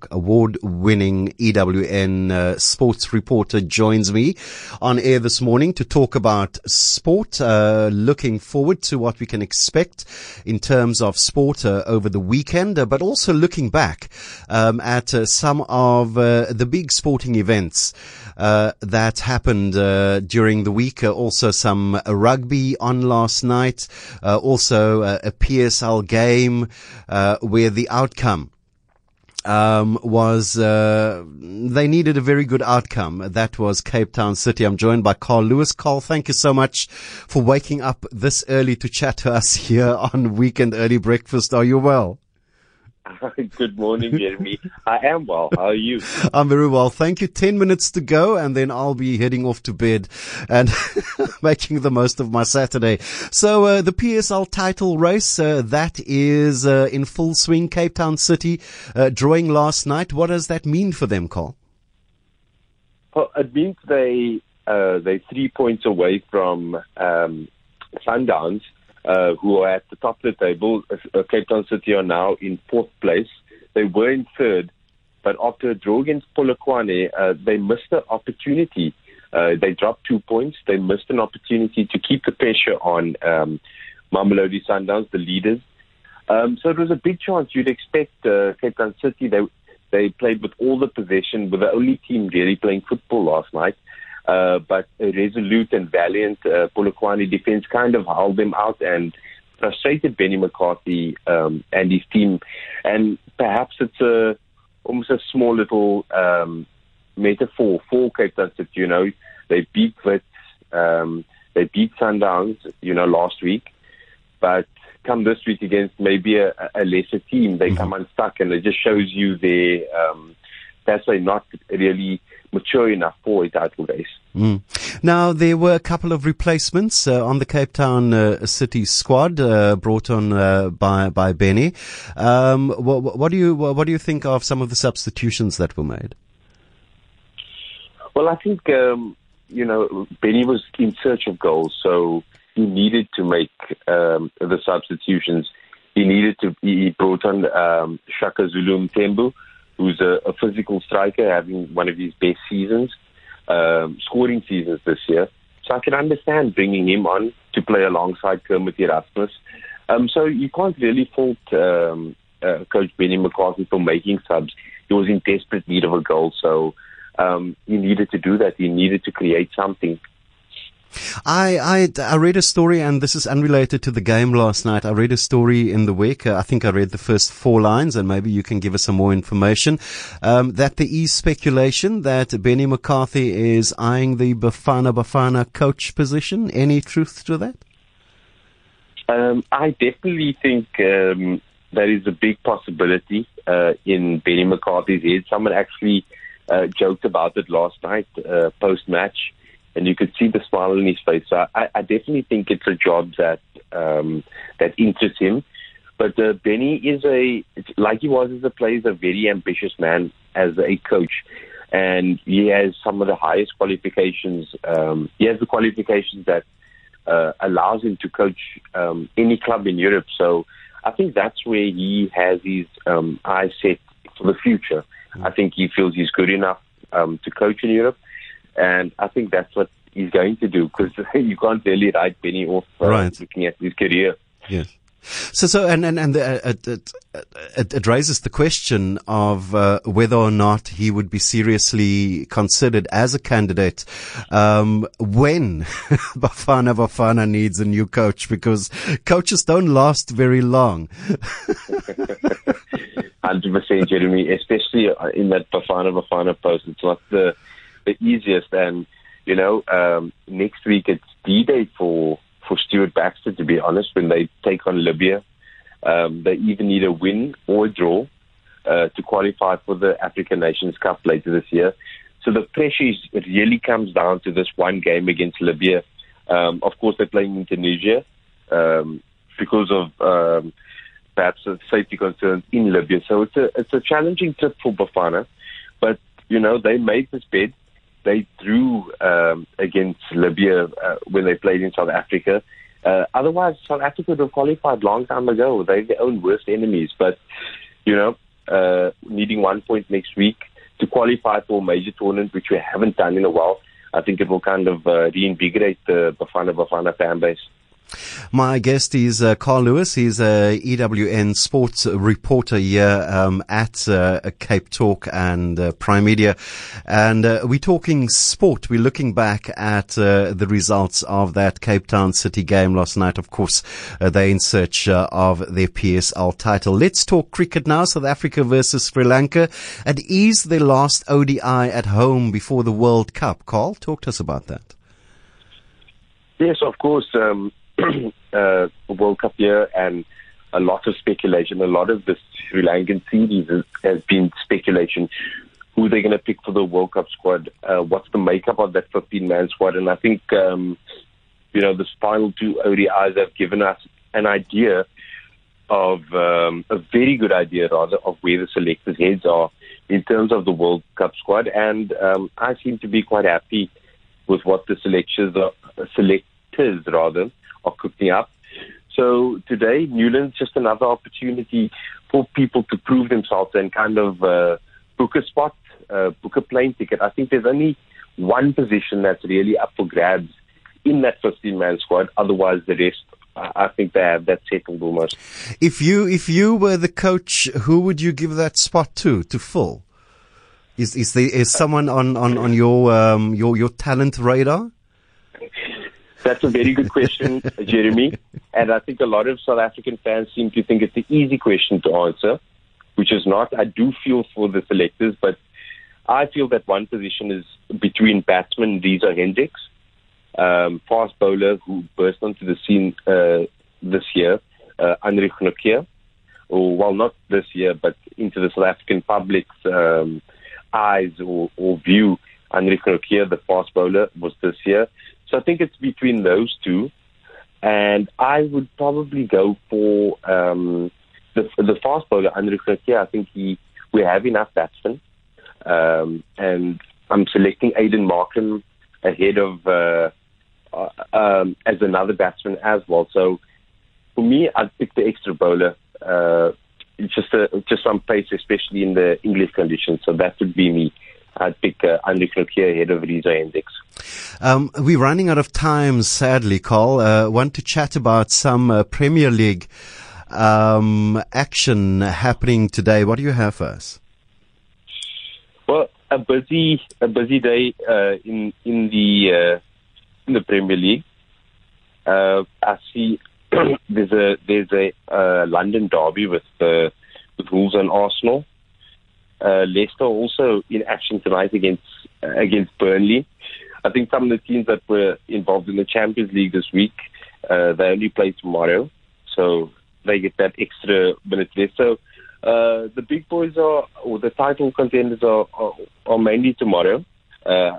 Hawk, award-winning EWN uh, sports reporter, joins me on air this morning to talk about sport. Uh, looking forward to what we can expect in terms of sport uh, over the weekend, uh, but also looking back um, at uh, some of uh, the big sporting events that happened during the week. also, some rugby on last night. also, a PSL game where the outcome um, was uh, they needed a very good outcome. That was Cape Town City. I'm joined by Carl Lewis. Carl, thank you so much for waking up this early to chat to us here on Weekend Early Breakfast. Are you well? Good morning, Jeremy. I am well. How are you? I'm very well. Thank you. 10 minutes to go and then I'll be heading off to bed and making the most of my Saturday. So, uh, the PSL title race, uh, that is, uh, in full swing. Cape Town City, uh, drawing last night. What does that mean for them, Carl? Well, it means they, uh, they three points away from, um, Sundowns uh, who are at the top of the table. Uh, Cape Town City are now in fourth place. They were in third, but after a draw against Polokwane, uh, they missed the opportunity. Uh, they dropped two points. They missed an opportunity to keep the pressure on um, Mamelodi Sundowns, the leaders. Um, so it was a big chance. You'd expect uh, Cape Town City. They they played with all the possession, were the only team really playing football last night. Uh, but a resolute and valiant uh, Polokwane defense kind of held them out and frustrated Benny McCarthy um, and his team. And perhaps it's a almost a small little um, metaphor for Cape Town City. You know, they beat Wits, um, they beat Sundowns, you know, last week, but come this week against maybe a, a lesser team, they mm-hmm. come unstuck, and it just shows you their um, that's why not really mature enough for a title race. Mm. Now, there were a couple of replacements uh, on the Cape Town uh, City squad uh, brought on uh, by by Benny. Um, what, what, do you what do you think of some of the substitutions that were made? Well, I think um, you know Benny was in search of goals, so he needed to make um, the substitutions. He needed to. He brought on um, Shaka Zulu Mthembu who's a, a physical striker, having one of his best seasons, um, scoring seasons this year. So I can understand bringing him on to play alongside Kermit Erasmus. Um, so you can't really fault um, uh, Coach Benny McCarthy for making subs. He was in desperate need of a goal, so um, he needed to do that. He needed to create something. I, I, I read a story, and this is unrelated to the game last night. I read a story in the week. Uh, I think I read the first four lines, and maybe you can give us some more information. Um, that there is speculation that Benny McCarthy is eyeing the Bafana Bafana coach position. Any truth to that? Um, I definitely think um, that is a big possibility uh, in Benny McCarthy's head. Someone actually uh, joked about it last night uh, post match and you could see the smile on his face. So I, I definitely think it's a job that um, that interests him. But uh, Benny is a like he was as a player, is a very ambitious man as a coach, and he has some of the highest qualifications. Um, he has the qualifications that uh, allows him to coach um, any club in Europe. So I think that's where he has his um, eyes set for the future. I think he feels he's good enough um, to coach in Europe. And I think that's what he's going to do because you can't really write Benny off uh, right. looking at his career. Yes. So, so, and and and uh, it, it, it, it, raises the question of uh, whether or not he would be seriously considered as a candidate um, when Bafana Bafana needs a new coach, because coaches don't last very long. Hundred percent, Jeremy. Especially in that Bafana Bafana post, it's not the the easiest. And you know, um, next week it's D-Day for for Stuart Baxter. To be honest, when they take on Libya, um, they even need a win or a draw uh, to qualify for the African Nations Cup later this year. So the pressure is, really comes down to this one game against Libya. Um, of course, they're playing in Tunisia um, because of um, perhaps safety concerns in Libya. So it's a it's a challenging trip for Bafana, but you know they made this bid they drew um, against Libya uh, when they played in South Africa. Uh, otherwise, South Africa would have qualified long time ago. They're their own worst enemies. But, you know, uh, needing one point next week to qualify for a major tournament, which we haven't done in a while. I think it will kind of uh, reinvigorate the Bafana Bafana fan base. My guest is uh, Carl Lewis. He's a EWN sports reporter here um, at uh, Cape Talk and uh, Prime Media. And uh, we're talking sport. We're looking back at uh, the results of that Cape Town City game last night. Of course, uh, they're in search of their PSL title. Let's talk cricket now. South Africa versus Sri Lanka. At ease, their last ODI at home before the World Cup. Carl, talk to us about that. Yes, of course. Um, uh, World Cup year and a lot of speculation. A lot of the Sri Lankan series has, has been speculation. Who they're going to pick for the World Cup squad? Uh, what's the makeup of that 15-man squad? And I think um, you know the final two ODIs have given us an idea of um, a very good idea, rather, of where the selectors' heads are in terms of the World Cup squad. And um, I seem to be quite happy with what the selectors are, selectors rather are cooking up. So today, Newlands just another opportunity for people to prove themselves and kind of uh, book a spot, uh, book a plane ticket. I think there's only one position that's really up for grabs in that 15-man squad. Otherwise, the rest, I think they have that settled almost. If you if you were the coach, who would you give that spot to to fill? Is is there is someone on on on your um, your your talent radar? That's a very good question, Jeremy. And I think a lot of South African fans seem to think it's an easy question to answer, which is not. I do feel for the selectors, but I feel that one position is between batsman Reeza Hendricks, um, fast bowler who burst onto the scene uh, this year, uh, Anrich Nortje, or well, not this year, but into the South African public's um, eyes or, or view. Anrich Nortje, the fast bowler, was this year. So I think it's between those two. And I would probably go for um, the, the fast bowler, Anrich Nortje. I think he, we have enough batsmen. Um, and I'm selecting Aiden Markram ahead of uh, uh, um, as another batsman as well. So for me, I'd pick the extra bowler. Uh, just a, just some pace, especially in the English conditions. So that would be me. I'd pick uh, Andy here ahead of Reeza Hendricks. Um, we're running out of time, sadly, Carl. Uh, want to chat about some uh, Premier League um, action happening today. What do you have for us? Well, a busy, a busy day uh, in in the uh, in the Premier League. Uh, I see there's a there's a uh, London derby with with Wolves and Arsenal. Uh, Leicester also in action tonight against uh, against Burnley. I think some of the teams that were involved in the Champions League this week, uh, they only play tomorrow, so they get that extra minute left. So uh, the big boys are, or the title contenders are, are, are mainly tomorrow. Uh,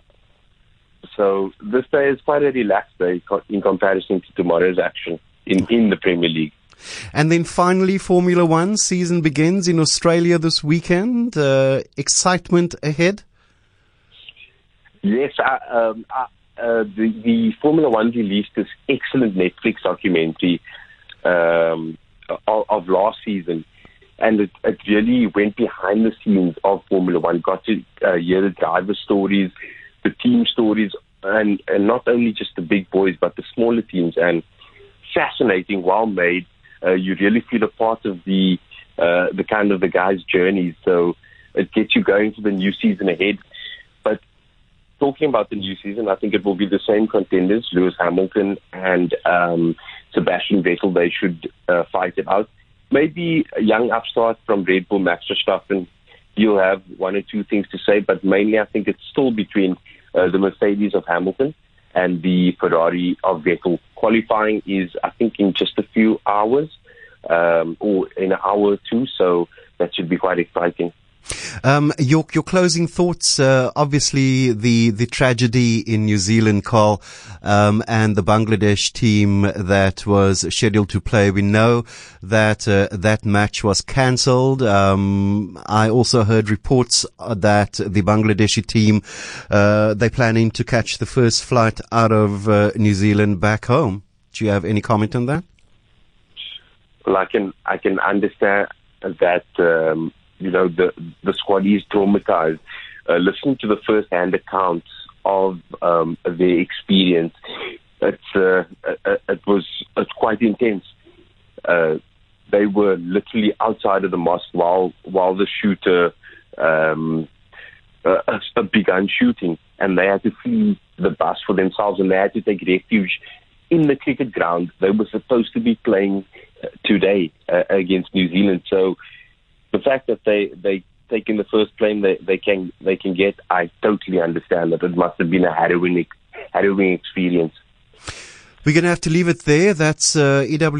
so this day is quite a relaxed day in comparison to tomorrow's action in, in the Premier League. And then finally, Formula One season begins in Australia this weekend. Uh, excitement ahead? Yes, uh, um, uh, uh, the, the, Formula One released this excellent Netflix documentary um, of, of, last season. And it, it, really went behind the scenes of Formula One, got to uh, hear the driver stories, the team stories, and, and not only just the big boys, but the smaller teams. And fascinating, well made uh, you really feel a part of the uh, the kind of the guys' journeys. So it gets you going for the new season ahead. But talking about the new season, I think it will be the same contenders: Lewis Hamilton and um, Sebastian Vettel. They should uh, fight it out. Maybe a young upstart from Red Bull, Max Verstappen. You'll have one or two things to say, but mainly I think it's still between uh, the Mercedes of Hamilton and the Ferrari of Vettel. Qualifying is, I think, in just a few hours um, or in an hour or two, so that should be quite exciting. Um, your your closing thoughts. Uh, obviously, the the tragedy in New Zealand, Carl, um, and the Bangladesh team that was scheduled to play. We know that uh, that match was cancelled. Um, I also heard reports that the Bangladeshi team uh, they're planning to catch the first flight out of uh, New Zealand back home. Do you have any comment on that? Well, I can I can understand that. You know the the squad is traumatized. Uh, listening to the first-hand accounts of um, their experience, it's uh, it was it's quite intense. Uh, they were literally outside of the mosque while while the shooter um, uh, began shooting, and they had to flee the bus for themselves, and they had to take refuge in the cricket ground. They were supposed to be playing uh, today uh, against New Zealand, so the fact that they they taken the first plane they, they can they can get, I totally understand that it must have been a harrowing harrowing experience. We're going to have to leave it there. That's uh, EW